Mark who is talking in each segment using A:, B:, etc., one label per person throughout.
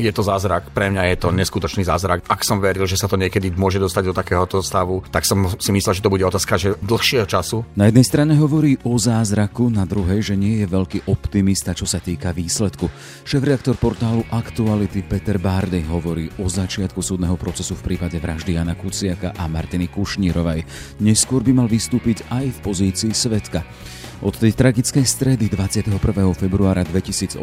A: Je to zázrak, pre mňa je to neskutočný zázrak. Ak som veril, že sa to niekedy môže dostať do takéhoto stavu, tak som si myslel, že to bude otázka že dlhšieho času.
B: Na jednej strane hovorí o zázraku, na druhej, že nie je veľký optimista, čo sa týka výsledku. Šéf-reaktor portálu Aktuality Peter Bárdej hovorí o začiatku súdneho procesu v prípade vraždy Jana Kuciaka a Martiny Kušnírovej. Neskôr by mal vystúpiť aj v pozícii svetka. Od tej tragickej stredy 21. februára 2018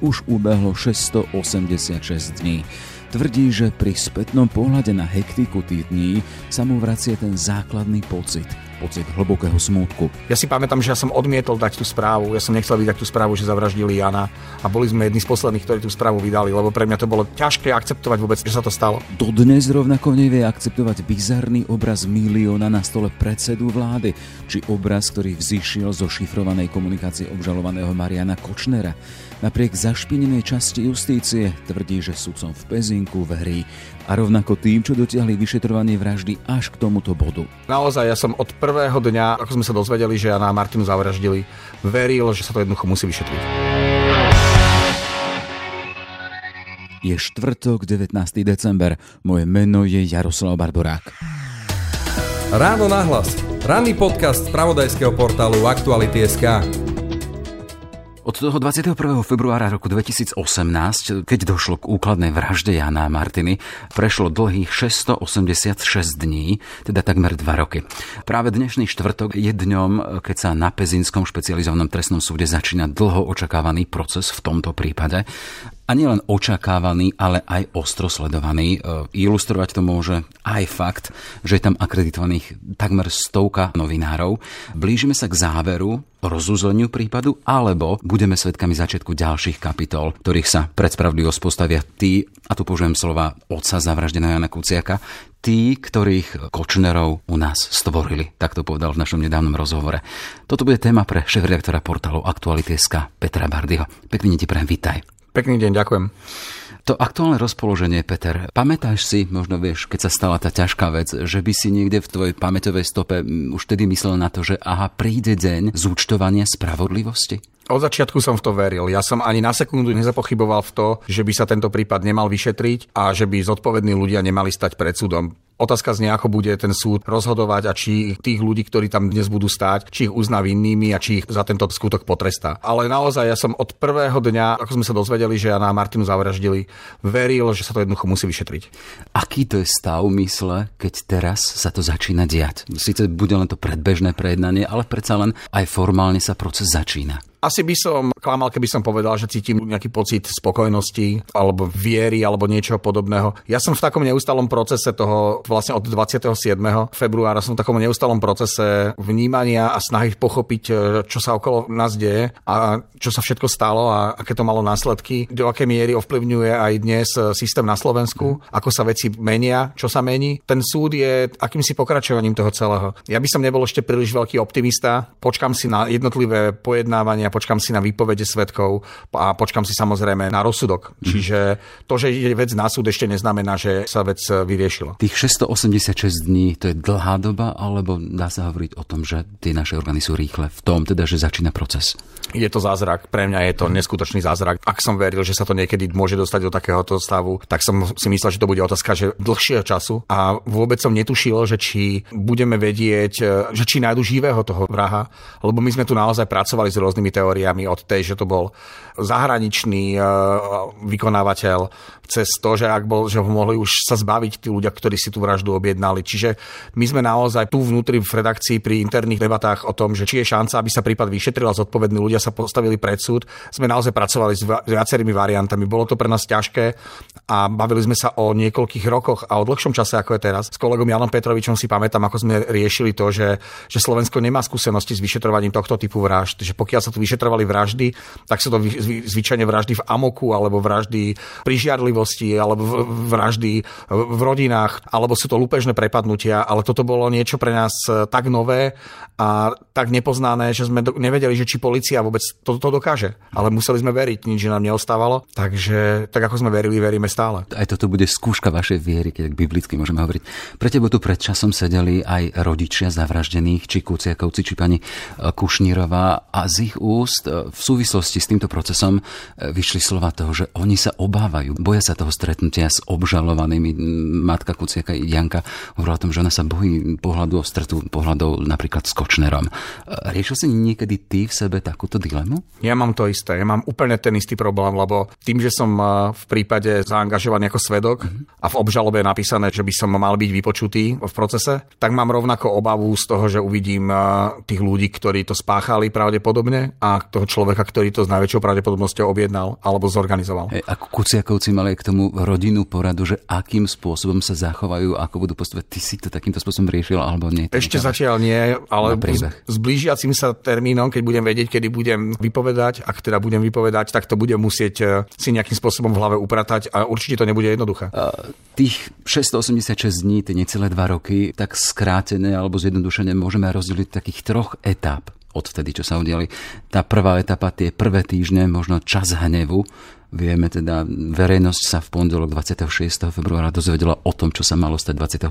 B: už ubehlo 686 dní. Tvrdí, že pri spätnom pohľade na hektiku tých dní sa mu vracie ten základný pocit – pocit hlbokého smútku.
A: Ja si pamätám, že ja som odmietol dať tú správu. Ja som nechcel vydať tú správu, že zavraždili Jana a boli sme jedni z posledných, ktorí tú správu vydali, lebo pre mňa to bolo ťažké akceptovať vôbec, že sa to stalo.
B: Dodnes rovnako nevie akceptovať bizarný obraz milióna na stole predsedu vlády, či obraz, ktorý vzýšiel zo šifrovanej komunikácie obžalovaného Mariana Kočnera. Napriek zašpinenej časti justície tvrdí, že sudcom v Pezinku verí a rovnako tým, čo dotiahli vyšetrovanie vraždy až k tomuto bodu.
A: Naozaj, ja som od prvého dňa, ako sme sa dozvedeli, že Jana Martinu zavraždili, veril, že sa to jednoducho musí vyšetriť.
B: Je štvrtok, 19. december. Moje meno je Jaroslav Barborák.
C: Ráno nahlas. Ranný podcast z pravodajského portálu Aktuality.sk.
B: Od toho 21. februára roku 2018, keď došlo k úkladnej vražde Jana Martiny, prešlo dlhých 686 dní, teda takmer 2 roky. Práve dnešný štvrtok je dňom, keď sa na Pezinskom špecializovanom trestnom súde začína dlho očakávaný proces v tomto prípade a nielen očakávaný, ale aj ostro sledovaný. E, ilustrovať to môže aj fakt, že je tam akreditovaných takmer stovka novinárov. Blížime sa k záveru, rozúzleniu prípadu, alebo budeme svetkami začiatku ďalších kapitol, ktorých sa pred spravodlivosť postavia tí, a tu použijem slova otca zavraždeného Jana Kuciaka, tí, ktorých Kočnerov u nás stvorili. Tak to povedal v našom nedávnom rozhovore. Toto bude téma pre šéf-reaktora portálu Aktuality.sk Petra Bardyho. Pekný ti prajem, vítaj.
A: Pekný deň, ďakujem.
B: To aktuálne rozpoloženie, Peter, pamätáš si, možno vieš, keď sa stala tá ťažká vec, že by si niekde v tvojej pamäťovej stope už tedy myslel na to, že aha, príde deň zúčtovania spravodlivosti?
A: Od začiatku som v to veril. Ja som ani na sekundu nezapochyboval v to, že by sa tento prípad nemal vyšetriť a že by zodpovední ľudia nemali stať pred súdom. Otázka znie, ako bude ten súd rozhodovať a či tých ľudí, ktorí tam dnes budú stáť, či ich uzná vinnými a či ich za tento skutok potrestá. Ale naozaj ja som od prvého dňa, ako sme sa dozvedeli, že Jana Martinu zavraždili, veril, že sa to jednoducho musí vyšetriť.
B: Aký to je stav mysle, keď teraz sa to začína diať? Sice bude len to predbežné prejednanie, ale predsa len aj formálne sa proces začína.
A: Asi by som klamal, keby som povedal, že cítim nejaký pocit spokojnosti alebo viery alebo niečoho podobného. Ja som v takom neustalom procese toho vlastne od 27. februára som v takom neustalom procese vnímania a snahy pochopiť, e, čo sa okolo nás deje a čo sa všetko stalo a aké to malo následky, do akej miery ovplyvňuje aj dnes e, systém na Slovensku, ako sa veci menia, čo sa mení. Ten súd je akýmsi pokračovaním toho celého. Ja by som nebol ešte príliš veľký optimista, počkam si na jednotlivé pojednávania počkam si na výpovede svetkov a počkam si samozrejme na rozsudok. Mm. Čiže to, že je vec na súd, ešte neznamená, že sa vec vyriešila.
B: Tých 686 dní, to je dlhá doba, alebo dá sa hovoriť o tom, že tie naše orgány sú rýchle v tom, teda, že začína proces?
A: Je to zázrak, pre mňa je to neskutočný zázrak. Ak som veril, že sa to niekedy môže dostať do takéhoto stavu, tak som si myslel, že to bude otázka že dlhšieho času a vôbec som netušil, že či budeme vedieť, že či nájdu živého toho vraha, lebo my sme tu naozaj pracovali s rôznymi teóriami od tej, že to bol zahraničný uh, vykonávateľ, cez to, že ak bol, že ho mohli už sa zbaviť tí ľudia, ktorí si tú vraždu objednali. Čiže my sme naozaj tu vnútri v redakcii pri interných debatách o tom, že či je šanca, aby sa prípad vyšetril a zodpovední ľudia sa postavili pred súd. Sme naozaj pracovali s viacerými variantami. Bolo to pre nás ťažké a bavili sme sa o niekoľkých rokoch a o dlhšom čase, ako je teraz. S kolegom Janom Petrovičom si pamätám, ako sme riešili to, že, že Slovensko nemá skúsenosti s vyšetrovaním tohto typu vražd. Že pokiaľ sa tu vyšetrovali vraždy, tak sú to zvyčajne vraždy v amoku alebo vraždy pri žiadlivosti alebo vraždy v rodinách, alebo sú to lúpežné prepadnutia, ale toto bolo niečo pre nás e, tak nové a tak nepoznané, že sme nevedeli, že či policia vôbec to, to dokáže. Ale museli sme veriť, nič nám neostávalo. Takže tak ako sme verili, veríme stále.
B: Aj toto bude skúška vašej viery, keď biblicky môžeme hovoriť. Pre teba tu pred časom sedeli aj rodičia zavraždených, či Kuciakovci, či pani e, Kušnírová a z ich úst úst v súvislosti s týmto procesom vyšli slova toho, že oni sa obávajú, boja sa toho stretnutia s obžalovanými. Matka Kuciaka Janka hovorila o tom, že ona sa bojí pohľadu o stretu pohľadov napríklad s Kočnerom. Riešil si niekedy ty v sebe takúto dilemu?
A: Ja mám to isté. Ja mám úplne ten istý problém, lebo tým, že som v prípade zaangažovaný ako svedok mm-hmm. a v obžalobe je napísané, že by som mal byť vypočutý v procese, tak mám rovnako obavu z toho, že uvidím tých ľudí, ktorí to spáchali pravdepodobne a toho človeka, ktorý to s najväčšou pravdepodobnosťou objednal alebo zorganizoval.
B: Hey, ako Kuciakovci mali k tomu rodinnú poradu, že akým spôsobom sa zachovajú, ako budú postupovať. Ty si to takýmto spôsobom riešil alebo nie?
A: Ešte zatiaľ nie, ale s blížiacim sa termínom, keď budem vedieť, kedy budem vypovedať, ak teda budem vypovedať, tak to budem musieť e, si nejakým spôsobom v hlave upratať a určite to nebude jednoduché. Uh,
B: tých 686 dní, tie necelé dva roky, tak skrátené alebo zjednodušené môžeme rozdeliť takých troch etáp odvtedy, čo sa udiali. Tá prvá etapa, tie prvé týždne, možno čas hnevu, Vieme teda, verejnosť sa v pondelok 26. februára dozvedela o tom, čo sa malo stať 21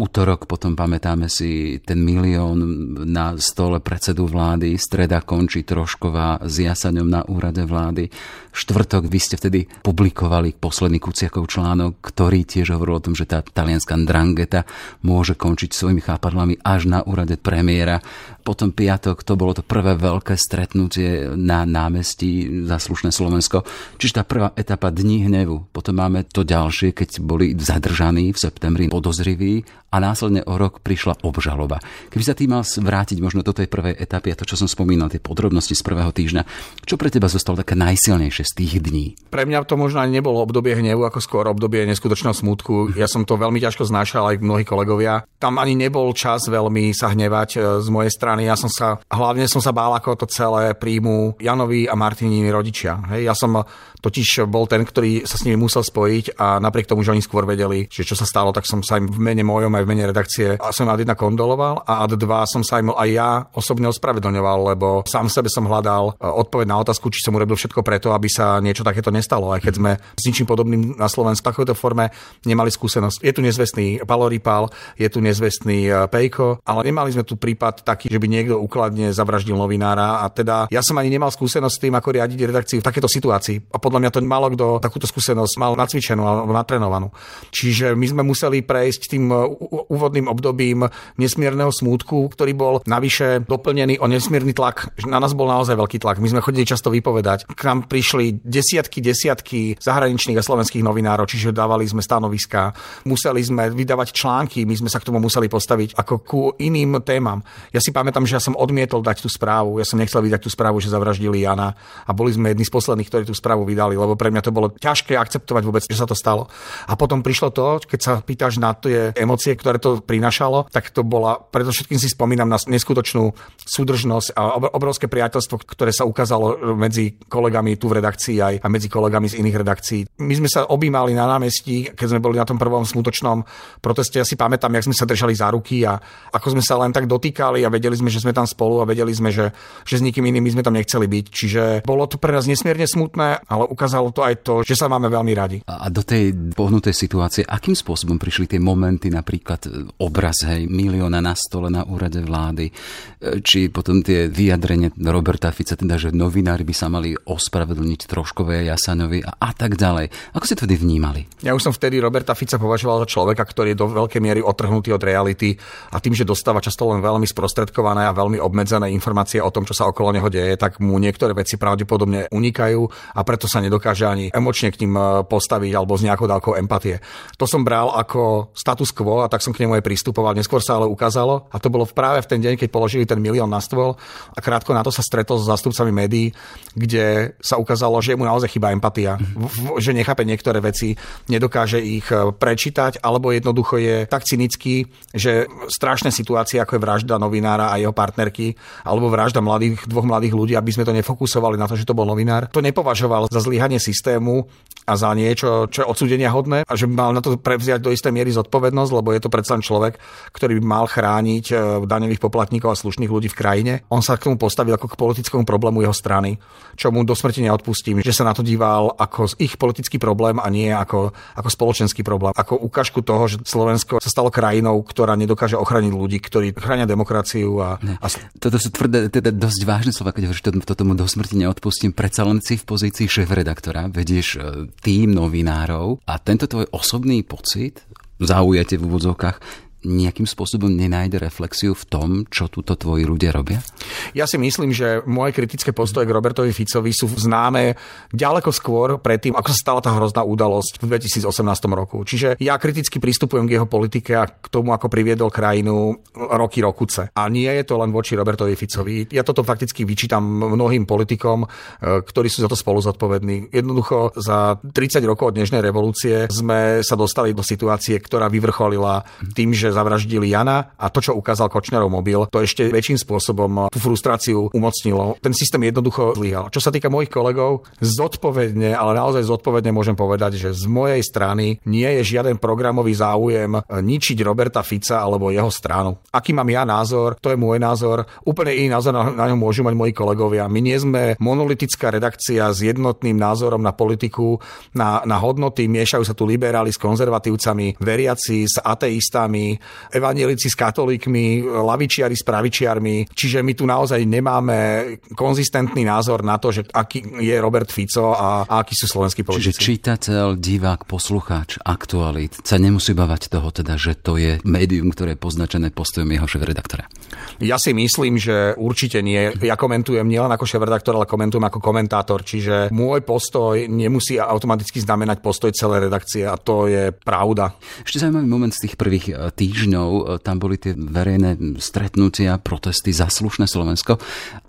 B: útorok, potom pamätáme si ten milión na stole predsedu vlády, streda končí Trošková s jasaňom na úrade vlády. Štvrtok vy ste vtedy publikovali posledný Kuciakov článok, ktorý tiež hovoril o tom, že tá talianská drangeta môže končiť svojimi chápadlami až na úrade premiéra. Potom piatok to bolo to prvé veľké stretnutie na námestí za slušné Slovensko. Čiže tá prvá etapa Dní hnevu. Potom máme to ďalšie, keď boli zadržaní v septembri podozriví a následne o rok prišla obžaloba. Keby sa tým mal vrátiť možno do tej prvej etapy a to, čo som spomínal, tie podrobnosti z prvého týždňa, čo pre teba zostalo také najsilnejšie z tých dní?
A: Pre mňa to možno ani nebolo obdobie hnevu, ako skôr obdobie neskutočného smutku. Ja som to veľmi ťažko znášal, aj mnohí kolegovia. Tam ani nebol čas veľmi sa hnevať e, z mojej strany. Ja som sa, hlavne som sa bál, ako to celé príjmu Janovi a Martinini rodičia. Hej, ja som totiž bol ten, ktorý sa s nimi musel spojiť a napriek tomu, že oni skôr vedeli, že čo sa stalo, tak som sa im v mene mojom aj v mene redakcie a som ad 1 kondoloval a ad 2 som sa im aj ja osobne ospravedlňoval, lebo sám sebe som hľadal e, odpoveď na otázku, či som urobil všetko preto, aby sa niečo takéto nestalo, aj keď sme s ničím podobným na Slovensku v forme nemali skúsenosť. Je tu nezvestný Paloripal, je tu nezvestný e, Pejko, ale nemali sme tu prípad taký, že by niekto ukladne zavraždil novinára a teda ja som ani nemal skúsenosť s tým, ako riadiť redakciu v takéto situácii. A podľa mňa to málo kto takúto skúsenosť mal nacvičenú alebo natrenovanú. Čiže my sme museli prejsť tým uh, úvodným obdobím nesmierneho smútku, ktorý bol navyše doplnený o nesmierny tlak. Na nás bol naozaj veľký tlak. My sme chodili často vypovedať. K nám prišli desiatky, desiatky zahraničných a slovenských novinárov, čiže dávali sme stanoviská, museli sme vydávať články, my sme sa k tomu museli postaviť ako ku iným témam. Ja si pamätám, že ja som odmietol dať tú správu. Ja som nechcel vydať tú správu, že zavraždili Jana a boli sme jedni z posledných, ktorí tú správu vydali, lebo pre mňa to bolo ťažké akceptovať vôbec, že sa to stalo. A potom prišlo to, keď sa pýtaš na tie emócie, ktoré to prinašalo, tak to bola, predovšetkým si spomínam na neskutočnú súdržnosť a obrovské priateľstvo, ktoré sa ukázalo medzi kolegami tu v redakcii aj a medzi kolegami z iných redakcií. My sme sa objímali na námestí, keď sme boli na tom prvom smutočnom proteste. Ja si pamätám, jak sme sa držali za ruky a ako sme sa len tak dotýkali a vedeli sme, že sme tam spolu a vedeli sme, že, že s nikým iným my sme tam nechceli byť. Čiže bolo to pre nás nesmierne smutné, ale ukázalo to aj to, že sa máme veľmi radi.
B: A do tej pohnutej situácie, akým spôsobom prišli tie momenty, napríklad e, obraz, hej, milióna na stole na úrade vlády, e, či potom tie vyjadrenie Roberta Fica, teda, že novinári by sa mali ospravedlniť troškové Jasanovi a, a tak ďalej. Ako si to vtedy vnímali?
A: Ja už som vtedy Roberta Fica považoval za človeka, ktorý je do veľkej miery otrhnutý od reality a tým, že dostáva často len veľmi sprostredkované a veľmi obmedzené informácie o tom, čo sa okolo neho deje, tak mu niektoré veci pravdepodobne unikajú a preto sa nedokáže ani emočne k ním e, postaviť alebo s nejakou dávkou empatie. To som bral ako status quo a tak som k nemu aj pristupoval. Neskôr sa ale ukázalo, a to bolo práve v ten deň, keď položili ten milión na stôl a krátko na to sa stretol s zástupcami médií, kde sa ukázalo, že mu naozaj chýba empatia, že nechápe niektoré veci, nedokáže ich e, prečítať, alebo jednoducho je tak cynický, že strašné situácie, ako je vražda novinára a jeho partnerky, alebo vražda mladých, dvoch mladých ľudí, aby sme to nefokusovali na to, že to bol novinár, to nepovažoval za zlyhanie systému a za niečo, čo je odsúdenia hodné a že mal na to prevziať do istej miery zodpovednosť, lebo je je to predsa človek, ktorý by mal chrániť e, daňových poplatníkov a slušných ľudí v krajine. On sa k tomu postavil ako k politickému problému jeho strany, čo mu do smrti neodpustím, že sa na to díval ako ich politický problém a nie ako, ako spoločenský problém. Ako ukážku toho, že Slovensko sa stalo krajinou, ktorá nedokáže ochrániť ľudí, ktorí chránia demokraciu. A, a...
B: Toto sú tvrdé, teda dosť vážne slova, keď hovoríš, to, tomu do smrti neodpustím. Predsa len si v pozícii šéf-redaktora, vedieš e, tým novinárov a tento tvoj osobný pocit zaujate v úvodzovkách nejakým spôsobom nenájde reflexiu v tom, čo túto tvoji ľudia robia?
A: Ja si myslím, že moje kritické postoje k Robertovi Ficovi sú známe ďaleko skôr predtým, ako sa stala tá hrozná udalosť v 2018 roku. Čiže ja kriticky pristupujem k jeho politike a k tomu, ako priviedol krajinu roky rokuce. A nie je to len voči Robertovi Ficovi. Ja toto fakticky vyčítam mnohým politikom, e, ktorí sú za to spolu zodpovední. Jednoducho za 30 rokov od dnešnej revolúcie sme sa dostali do situácie, ktorá vyvrcholila tým, že zavraždili Jana a to, čo ukázal Kočnerov mobil, to ešte väčším spôsobom tú frustráciu umocnilo. Ten systém jednoducho zlyhal. Čo sa týka mojich kolegov, zodpovedne, ale naozaj zodpovedne môžem povedať, že z mojej strany nie je žiaden programový záujem ničiť Roberta Fica alebo jeho stranu. Aký mám ja názor, to je môj názor. Úplne iný názor na, na ňom môžu mať moji kolegovia. My nie sme monolitická redakcia s jednotným názorom na politiku, na, na hodnoty. Miešajú sa tu liberáli s konzervatívcami, veriaci s ateistami, evanielici s katolíkmi, lavičiari s pravičiarmi. Čiže my tu naozaj nemáme konzistentný názor na to, že aký je Robert Fico a, a akí sú slovenskí politici.
B: Čiže čitateľ, divák, poslucháč, aktualit sa nemusí bavať toho teda, že to je médium, ktoré je poznačené postojom jeho šéf-redaktora.
A: Ja si myslím, že určite nie. Ja komentujem nielen ako šéf-redaktor, ale komentujem ako komentátor, čiže môj postoj nemusí automaticky znamenať postoj celej redakcie a to je pravda.
B: Ešte zaujímavý moment z tých prvých eh, týždňov týždňov e, tam boli tie verejné stretnutia, protesty za slušné Slovensko.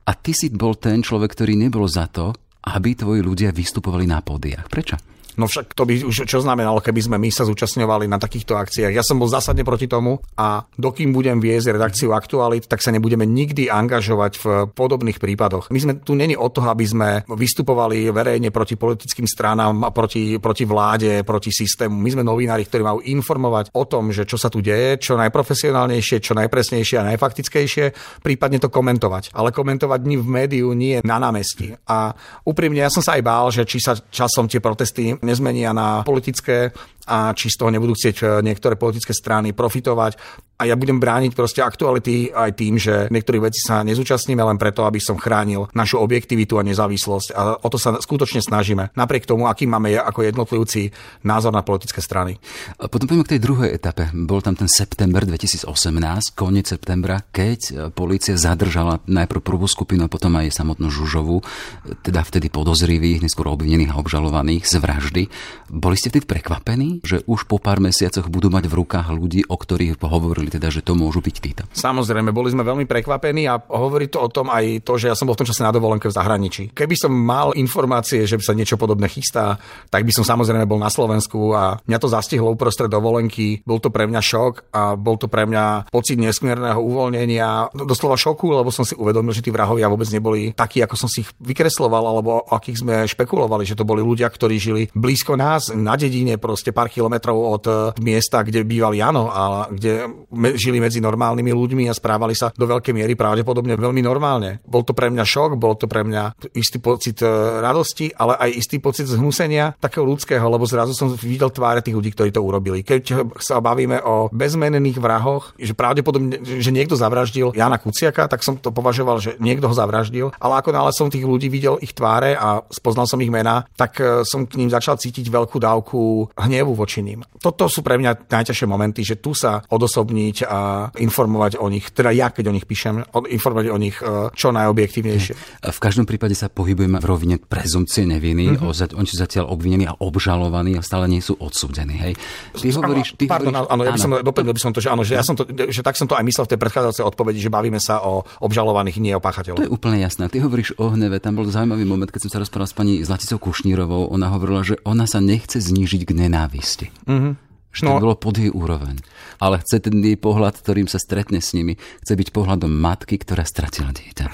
B: A ty si bol ten človek, ktorý nebol za to, aby tvoji ľudia vystupovali na pódiach. Prečo?
A: No však to by už čo znamenalo, keby sme my sa zúčastňovali na takýchto akciách. Ja som bol zásadne proti tomu a dokým budem viesť redakciu aktualit, tak sa nebudeme nikdy angažovať v podobných prípadoch. My sme tu není o toho, aby sme vystupovali verejne proti politickým stranám proti, proti vláde, proti systému. My sme novinári, ktorí majú informovať o tom, že čo sa tu deje, čo najprofesionálnejšie, čo najpresnejšie a najfaktickejšie, prípadne to komentovať. Ale komentovať dní v médiu nie na námestí. A úprimne ja som sa aj bál, že či sa časom tie protesty nezmenia na politické a či z toho nebudú chcieť e, niektoré politické strany profitovať. A ja budem brániť proste aktuality aj tým, že niektorých veci sa nezúčastníme len preto, aby som chránil našu objektivitu a nezávislosť. A o to sa skutočne snažíme. Napriek tomu, aký máme ako jednotlivci názor na politické strany.
B: A potom poďme k tej druhej etape. Bol tam ten september 2018, koniec septembra, keď e, policia zadržala najprv prvú skupinu a potom aj samotnú Žužovu, teda vtedy podozrivých, neskôr obvinených a obžalovaných z vraždy. Boli ste vtedy prekvapení? Že už po pár mesiacoch budú mať v rukách ľudí, o ktorých hovorili teda, že to môžu byť títo.
A: Samozrejme, boli sme veľmi prekvapení a hovorí to o tom aj to, že ja som bol v tom čase na dovolenke v zahraničí. Keby som mal informácie, že sa niečo podobné chystá, tak by som samozrejme bol na Slovensku a mňa to zastihlo uprostred dovolenky. Bol to pre mňa šok a bol to pre mňa pocit nesmierneho uvoľnenia, doslova šoku, lebo som si uvedomil, že tí vrahovia vôbec neboli takí, ako som si ich vykresloval, alebo o akých sme špekulovali, že to boli ľudia, ktorí žili blízko nás, na dedine, proste pár kilometrov od eh, miesta, kde býval Jano a kde žili medzi normálnymi ľuďmi a správali sa do veľkej miery pravdepodobne veľmi normálne. Bol to pre mňa šok, bol to pre mňa istý pocit eh, radosti, ale aj istý pocit zhnusenia takého ľudského, lebo zrazu som videl tváre tých ľudí, ktorí to urobili. Keď sa bavíme o bezmenných vrahoch, že pravdepodobne, že niekto zavraždil Jana Kuciaka, tak som to považoval, že niekto ho zavraždil, ale ako nále som tých ľudí videl ich tváre a spoznal som ich mená, tak eh, som k ním začal cítiť veľkú dávku hnevu voči ním. Toto sú pre mňa najťažšie momenty, že tu sa odosobniť a informovať o nich, teda ja, keď o nich píšem, informovať o nich e, čo najobjektívnejšie.
B: V každom prípade sa pohybujeme v rovine prezumcie neviny. Mm-hmm. Oni sú zatiaľ obvinení a obžalovaní a stále nie sú odsúdení. Hej. Ty hovoríš... Ty
A: Pardon, hovoríš, áno, ja by som, doplnil by som to, že, áno, že, ja som to, že tak som to aj myslel v tej predchádzajúcej odpovedi, že bavíme sa o obžalovaných, nie o páchateľoch.
B: To je úplne jasné. Ty hovoríš o hneve. Tam bol zaujímavý moment, keď som sa rozprával s pani Zlaticou Kušnírovou. Ona hovorila, že ona sa nechce znížiť k nenávisti. Mm-hmm. Že to no. bolo pod jej úroveň. Ale chce ten jej pohľad, ktorým sa stretne s nimi, chce byť pohľadom matky, ktorá stratila dieťa.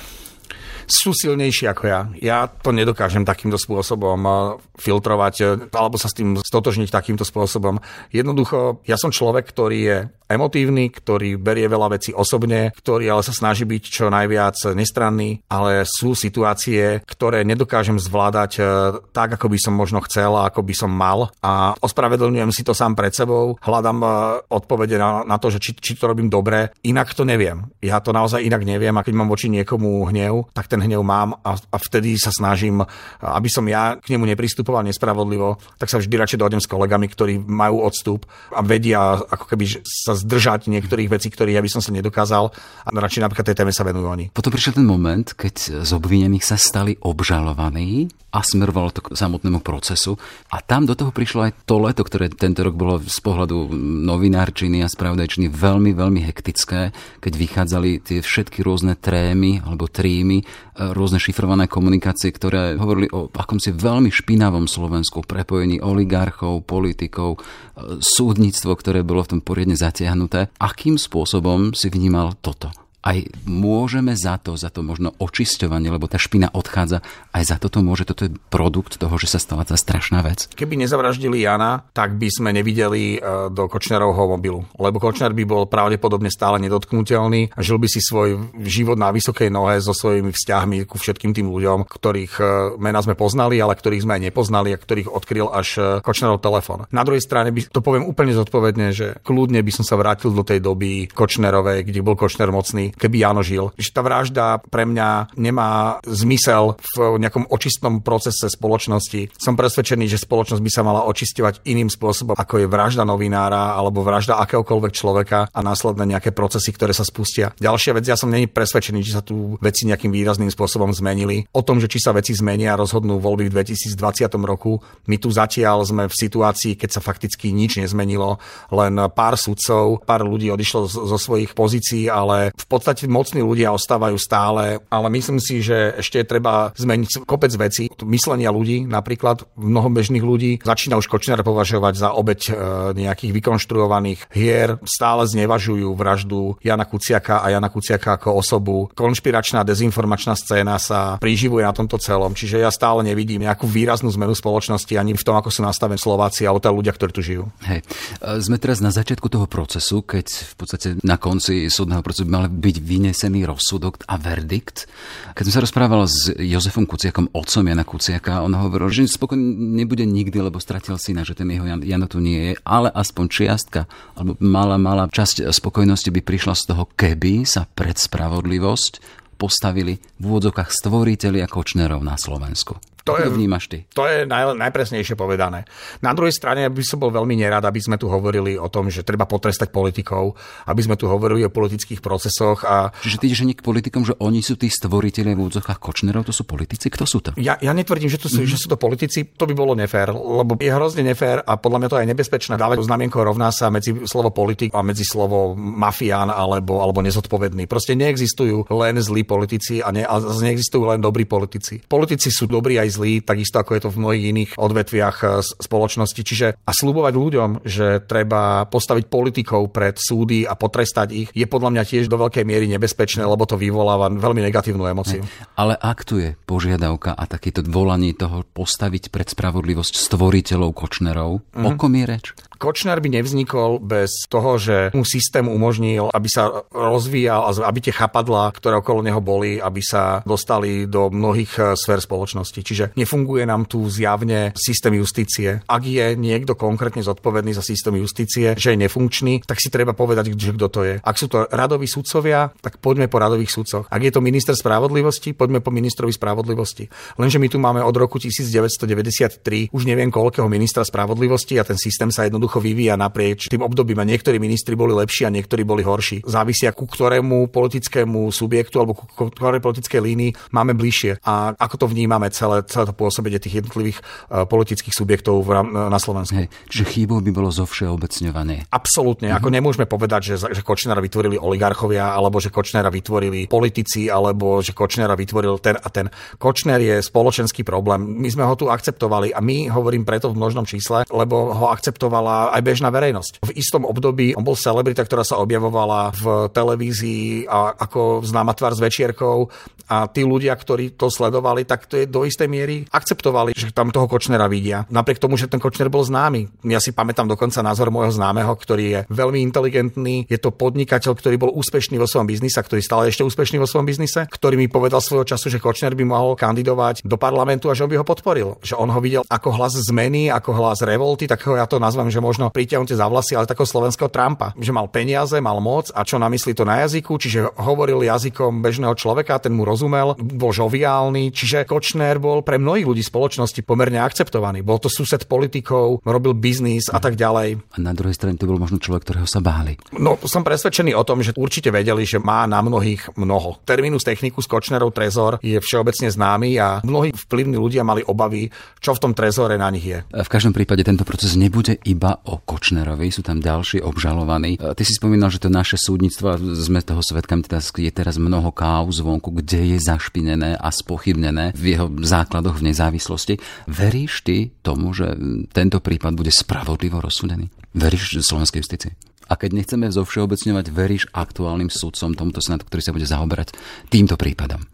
A: Sú silnejší ako ja. Ja to nedokážem takýmto spôsobom eh, filtrovať eh, alebo sa s tým stotožniť takýmto spôsobom. Jednoducho, ja som človek, ktorý je emotívny, ktorý berie veľa vecí osobne, ktorý ale sa snaží byť čo najviac nestranný, ale sú situácie, ktoré nedokážem zvládať eh, tak, ako by som možno chcel a ako by som mal a ospravedlňujem si to sám pred sebou, hľadám odpovede na, na to, že či, či to robím dobre, inak to neviem. Ja to naozaj inak neviem a keď mám voči niekomu hnev, tak ten hnev mám a, a vtedy sa snažím, aby som ja k nemu nepristupoval nespravodlivo, tak sa vždy radšej dojdem s kolegami, ktorí majú odstup a vedia ako keby sa zdržať niektorých vecí, ktorých ja by som sa nedokázal a radšej napríklad tej téme sa venujú oni.
B: Potom prišiel ten moment, keď z obvinených sa stali obžalovaní a smerovalo to k samotnému procesu. A tam do toho prišlo aj to leto, ktoré tento rok bolo z pohľadu novinárčiny a spravodajčiny veľmi, veľmi hektické, keď vychádzali tie všetky rôzne trémy alebo trímy, rôzne šifrované komunikácie, ktoré hovorili o akomsi veľmi špinavom Slovensku, prepojení oligarchov, politikov, e, súdnictvo, ktoré bolo v tom poriadne zatiahnuté. Akým spôsobom si vnímal toto? Aj môžeme za to, za to možno očisťovanie, lebo tá špina odchádza, aj za toto môže, toto je produkt toho, že sa stala tá strašná vec.
A: Keby nezavraždili Jana, tak by sme nevideli e, do Kočnerovho mobilu, lebo Kočner by bol pravdepodobne stále nedotknutelný a žil by si svoj život na vysokej nohe so svojimi vzťahmi ku všetkým tým ľuďom, ktorých e, mena sme poznali, ale ktorých sme aj nepoznali a ktorých odkryl až e, Kočnerov telefón. Na druhej strane by to poviem úplne zodpovedne, že kľudne by som sa vrátil do tej doby Kočnerovej, kde bol Kočner mocný keby Jano žil. Že tá vražda pre mňa nemá zmysel v nejakom očistnom procese spoločnosti. Som presvedčený, že spoločnosť by sa mala očisťovať iným spôsobom, ako je vražda novinára alebo vražda akéhokoľvek človeka a následne nejaké procesy, ktoré sa spustia. Ďalšia vec, ja som není presvedčený, či sa tu veci nejakým výrazným spôsobom zmenili. O tom, že či sa veci zmenia, rozhodnú voľby v 2020 roku. My tu zatiaľ sme v situácii, keď sa fakticky nič nezmenilo, len pár sudcov, pár ľudí odišlo zo svojich pozícií, ale v podstate mocní ľudia ostávajú stále, ale myslím si, že ešte treba zmeniť kopec veci. Myslenia ľudí, napríklad mnoho bežných ľudí, začína už Kočner považovať za obeď e, nejakých vykonštruovaných hier, stále znevažujú vraždu Jana Kuciaka a Jana Kuciaka ako osobu. Konšpiračná dezinformačná scéna sa priživuje na tomto celom, čiže ja stále nevidím nejakú výraznú zmenu spoločnosti ani v tom, ako sú nastavení Slováci alebo tá ľudia, ktorí tu žijú.
B: Hej. E, sme teraz na začiatku toho procesu, keď v podstate na konci súdneho procesu by mal byť vynesený rozsudok a verdikt. Keď som sa rozprával s Jozefom Kuciakom, otcom Jana Kuciaka, on hovoril, že spokojný nebude nikdy, lebo stratil syna, že ten jeho Jan, Jano tu nie je, ale aspoň čiastka, alebo malá, malá časť spokojnosti by prišla z toho, keby sa pred spravodlivosť postavili v úvodzokách stvoriteľi a Kočnerov na Slovensku. To je, vnímaš ty?
A: To je naj, najpresnejšie povedané. Na druhej strane by som bol veľmi nerad, aby sme tu hovorili o tom, že treba potrestať politikov, aby sme tu hovorili o politických procesoch. A...
B: Čiže ty ideš k politikom, že oni sú tí stvoriteľe v úvodzokách Kočnerov, to sú politici? Kto sú to?
A: Ja, ja netvrdím, že, to sú, mm. že sú to politici, to by bolo nefér, lebo je hrozne nefér a podľa mňa to aj nebezpečné dávať znamienko rovná sa medzi slovo politik a medzi slovo mafián alebo, alebo nezodpovedný. Proste neexistujú len zlí politici a, ne, a neexistujú len dobrí politici. Politici sú dobrí aj zlí, takisto ako je to v mnohých iných odvetviach eh, spoločnosti. Čiže a slúbovať ľuďom, že treba postaviť politikov pred súdy a potrestať ich, je podľa mňa tiež do veľkej miery nebezpečné, lebo to vyvoláva veľmi negatívnu emociu.
B: Ale ak tu je požiadavka a takýto volanie toho postaviť pred spravodlivosť stvoriteľov Kočnerov, mm-hmm. o kom je reč?
A: Kočner by nevznikol bez toho, že mu systém umožnil, aby sa rozvíjal a aby tie chapadla, ktoré okolo neho boli, aby sa dostali do mnohých eh, sfér spoločnosti. Čiže nefunguje nám tu zjavne systém justície. Ak je niekto konkrétne zodpovedný za systém justície, že je nefunkčný, tak si treba povedať, že kto to je. Ak sú to radoví sudcovia, tak poďme po radových sudcoch. Ak je to minister spravodlivosti, poďme po ministrovi spravodlivosti. Lenže my tu máme od roku 1993 už neviem koľkého ministra spravodlivosti a ten systém sa jednoducho jednoducho vyvíja naprieč tým obdobím a niektorí ministri boli lepší a niektorí boli horší. Závisia ku ktorému politickému subjektu alebo ku ktorej politickej línii máme bližšie a ako to vnímame celé, celé to pôsobenie tých jednotlivých uh, politických subjektov v, na Slovensku. Hej,
B: čiže chýbou by bolo zo všeobecňované.
A: Absolútne. Uh-huh. Ako nemôžeme povedať, že, že Kočnera vytvorili oligarchovia alebo že Kočnera vytvorili politici alebo že Kočnera vytvoril ten a ten. Kočner je spoločenský problém. My sme ho tu akceptovali a my hovorím preto v množnom čísle, lebo ho akceptovala a aj bežná verejnosť. V istom období on bol celebrita, ktorá sa objavovala v televízii a ako známa tvár s večierkou a tí ľudia, ktorí to sledovali, tak to je do istej miery akceptovali, že tam toho Kočnera vidia. Napriek tomu, že ten Kočner bol známy. Ja si pamätám dokonca názor môjho známeho, ktorý je veľmi inteligentný, je to podnikateľ, ktorý bol úspešný vo svojom biznise, ktorý stále ešte úspešný vo svojom biznise, ktorý mi povedal svojho času, že Kočner by mohol kandidovať do parlamentu a že on by ho podporil. Že on ho videl ako hlas zmeny, ako hlas revolty, tak ho ja to nazvem, že možno pritiahnute za vlasy, ale takého slovenského Trumpa. Že mal peniaze, mal moc a čo na mysli to na jazyku, čiže hovoril jazykom bežného človeka, ten mu rozumel, bol žoviálny, čiže Kočner bol pre mnohých ľudí spoločnosti pomerne akceptovaný. Bol to sused politikov, robil biznis a tak ďalej.
B: A na druhej strane to bol možno človek, ktorého sa báli.
A: No, som presvedčený o tom, že určite vedeli, že má na mnohých mnoho. Terminus technicus Kočnerov trezor je všeobecne známy a mnohí vplyvní ľudia mali obavy, čo v tom trezore na nich je.
B: V každom prípade tento proces nebude iba o Kočnerovi, sú tam ďalší obžalovaní. Ty si spomínal, že to naše súdnictvo, sme toho svetkami, teda je teraz mnoho káuz vonku, kde je zašpinené a spochybnené v jeho základoch v nezávislosti. Veríš ty tomu, že tento prípad bude spravodlivo rozsúdený? Veríš slovenskej justícii? A keď nechceme zovšeobecňovať, veríš aktuálnym sudcom tomuto senátu, ktorý sa bude zaoberať týmto prípadom?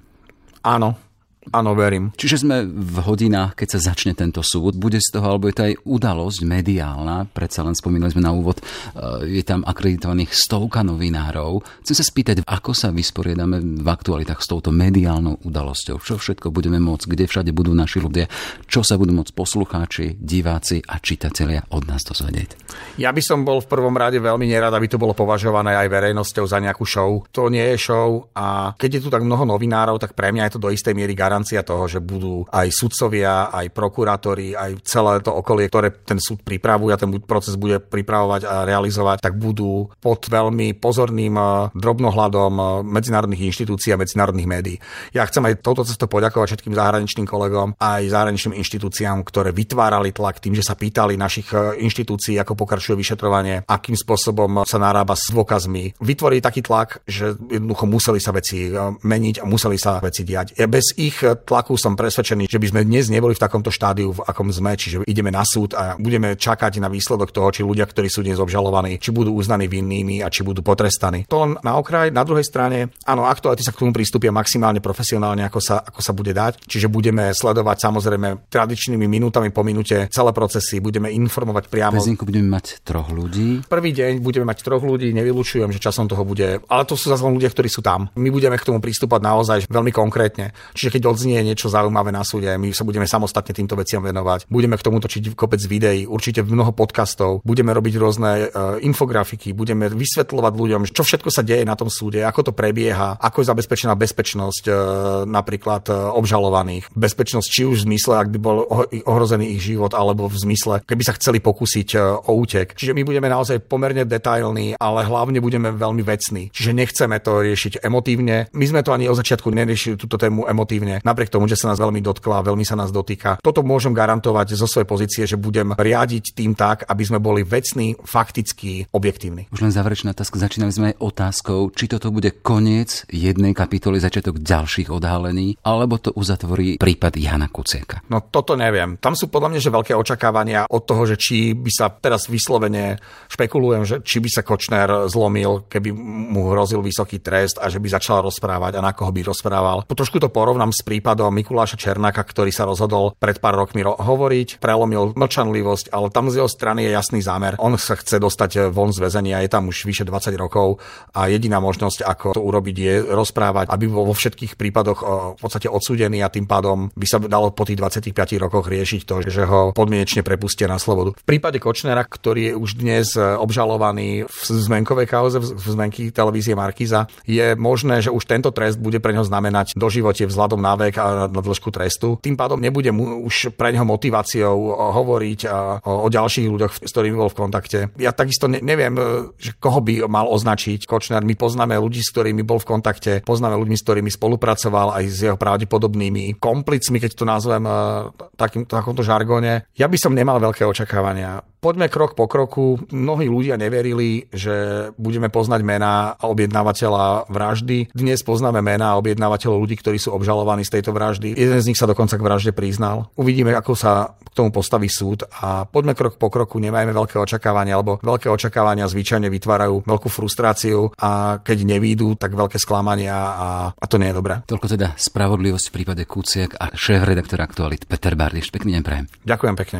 A: Áno, Áno, verím.
B: Čiže sme v hodinách, keď sa začne tento súd. Bude z toho, alebo je to aj udalosť mediálna. Predsa len spomínali sme na úvod, e, je tam akreditovaných stovka novinárov. Chcem sa spýtať, ako sa vysporiadame v aktualitách s touto mediálnou udalosťou. Čo všetko budeme môcť, kde všade budú naši ľudia, čo sa budú môcť poslucháči, diváci a čitatelia od nás dozvedieť.
A: Ja by som bol v prvom rade veľmi nerad, aby to bolo považované aj verejnosťou za nejakú show. To nie je show a keď je tu tak mnoho novinárov, tak pre mňa je to do istej miery garant garancia toho, že budú aj sudcovia, aj prokurátori, aj celé to okolie, ktoré ten súd pripravuje a ten proces bude pripravovať a realizovať, tak budú pod veľmi pozorným eh, drobnohľadom eh, medzinárodných inštitúcií a medzinárodných médií. Ja chcem aj touto cestou poďakovať všetkým zahraničným kolegom aj zahraničným inštitúciám, ktoré vytvárali tlak tým, že sa pýtali našich eh, inštitúcií, ako pokračuje vyšetrovanie, akým spôsobom sa narába s dôkazmi. Vytvorili taký tlak, že jednoducho museli sa veci meniť a museli sa veci diať. Bez ich tlaku som presvedčený, že by sme dnes neboli v takomto štádiu, v akom sme, čiže ideme na súd a budeme čakať na výsledok toho, či ľudia, ktorí sú dnes obžalovaní, či budú uznaní vinnými a či budú potrestaní. To len na okraj, na druhej strane, áno, aktuálne sa k tomu pristúpia maximálne profesionálne, ako sa, ako sa bude dať, čiže budeme sledovať samozrejme tradičnými minútami po minúte celé procesy, budeme informovať priamo.
B: Vezinku budeme mať troch ľudí.
A: Prvý deň budeme mať troch ľudí, nevylučujem, že časom toho bude, ale to sú zase ľudia, ktorí sú tam. My budeme k tomu pristúpať naozaj veľmi konkrétne. Čiže keď odznie niečo zaujímavé na súde, my sa budeme samostatne týmto veciam venovať. Budeme k tomu točiť kopec videí, určite mnoho podcastov, budeme robiť rôzne uh, infografiky, budeme vysvetľovať ľuďom, čo všetko sa deje na tom súde, ako to prebieha, ako je zabezpečená bezpečnosť uh, napríklad uh, obžalovaných. Bezpečnosť či už v zmysle, ak by bol ohrozený ich život, alebo v zmysle, keby sa chceli pokúsiť uh, o útek. Čiže my budeme naozaj pomerne detailní, ale hlavne budeme veľmi vecní. Čiže nechceme to riešiť emotívne. My sme to ani od začiatku neriešili túto tému emotívne. Napriek tomu, že sa nás veľmi dotkla, veľmi sa nás dotýka. Toto môžem garantovať zo svojej pozície, že budem riadiť tým tak, aby sme boli vecní, fakticky, objektívni.
B: Už len záverečná otázka. Začínali sme aj otázkou, či toto bude koniec jednej kapitoly, začiatok ďalších odhalení, alebo to uzatvorí prípad Jana Kuciaka.
A: No toto neviem. Tam sú podľa mňa že veľké očakávania od toho, že či by sa teraz vyslovene špekulujem, že či by sa Kočner zlomil, keby mu hrozil vysoký trest a že by začal rozprávať a na koho by rozprával. Po trošku to porovnám s prípadom do Mikuláša Černáka, ktorý sa rozhodol pred pár rokmi hovoriť, prelomil mlčanlivosť, ale tam z jeho strany je jasný zámer. On sa chce dostať von z väzenia, je tam už vyše 20 rokov a jediná možnosť, ako to urobiť, je rozprávať, aby bol vo všetkých prípadoch v podstate odsúdený a tým pádom by sa dalo po tých 25 rokoch riešiť to, že ho podmienečne prepustia na slobodu. V prípade Kočnera, ktorý je už dnes e, obžalovaný v zmenkovej kauze, v zmenky televízie Markiza, je možné, že už tento trest bude pre neho znamenať doživotie vzhľadom na vek a na dĺžku trestu. Tým pádom nebude mu už pre neho motiváciou eh, hovoriť a, o, o ďalších ľuďoch, s ktorými bol v kontakte. Ja takisto ne, neviem, eh, že koho by mal označiť Kočner. My poznáme ľudí, s ktorými bol v kontakte, poznáme ľudí, s ktorými spolupracoval aj s jeho pravdepodobnými komplicmi, keď to nazvem eh, takým, takomto žargone. Ja by som nemal veľké očakávania poďme krok po kroku. Mnohí ľudia neverili, že budeme poznať mená objednávateľa vraždy. Dnes poznáme mená objednávateľov ľudí, ktorí sú obžalovaní z tejto vraždy. Jeden z nich sa dokonca k vražde priznal. Uvidíme, ako sa k tomu postaví súd a poďme krok po kroku, nemajme veľké očakávania, lebo veľké očakávania zvyčajne vytvárajú veľkú frustráciu a keď nevídu, tak veľké sklamania a, a to nie je dobré.
B: Toľko teda spravodlivosť v prípade Kuciak a šéf-redaktor aktualit Peter Bardiš. Pekný deň prajem.
A: Ďakujem pekne.